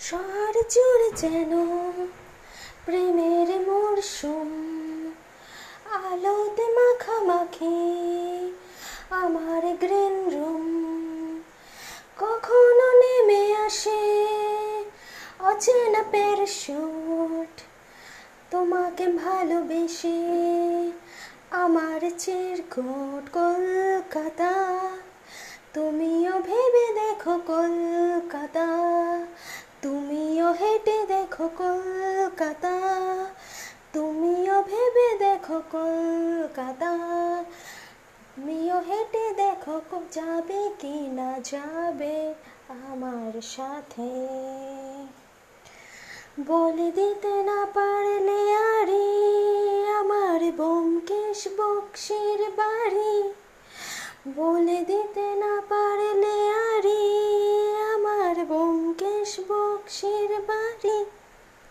শহর জুড়ে যেন প্রেমের মরশুম, আলোতে মাখামাখি আমার গ্রিন রুম কখনো নেমে আসে অচেনা প্যারাশুট তোমাকে ভালোবেসে আমার চিরকুট কলকাতা তুমিও ভেবে দেখো কলকাতা তুমিও হেঁটে দেখো কলকাতা। তুমিও ভেবে দেখো কলকাতা। তুমিও হেঁটে দেখো যাবে কি না যাবে আমার সাথে। বলে দিতে না পারলে আরে আমার বোমকেশ বক্সির বাড়ি। বলে দিতে না পারলে আরে আমার বোমকেশ বক্সির বাড়ি।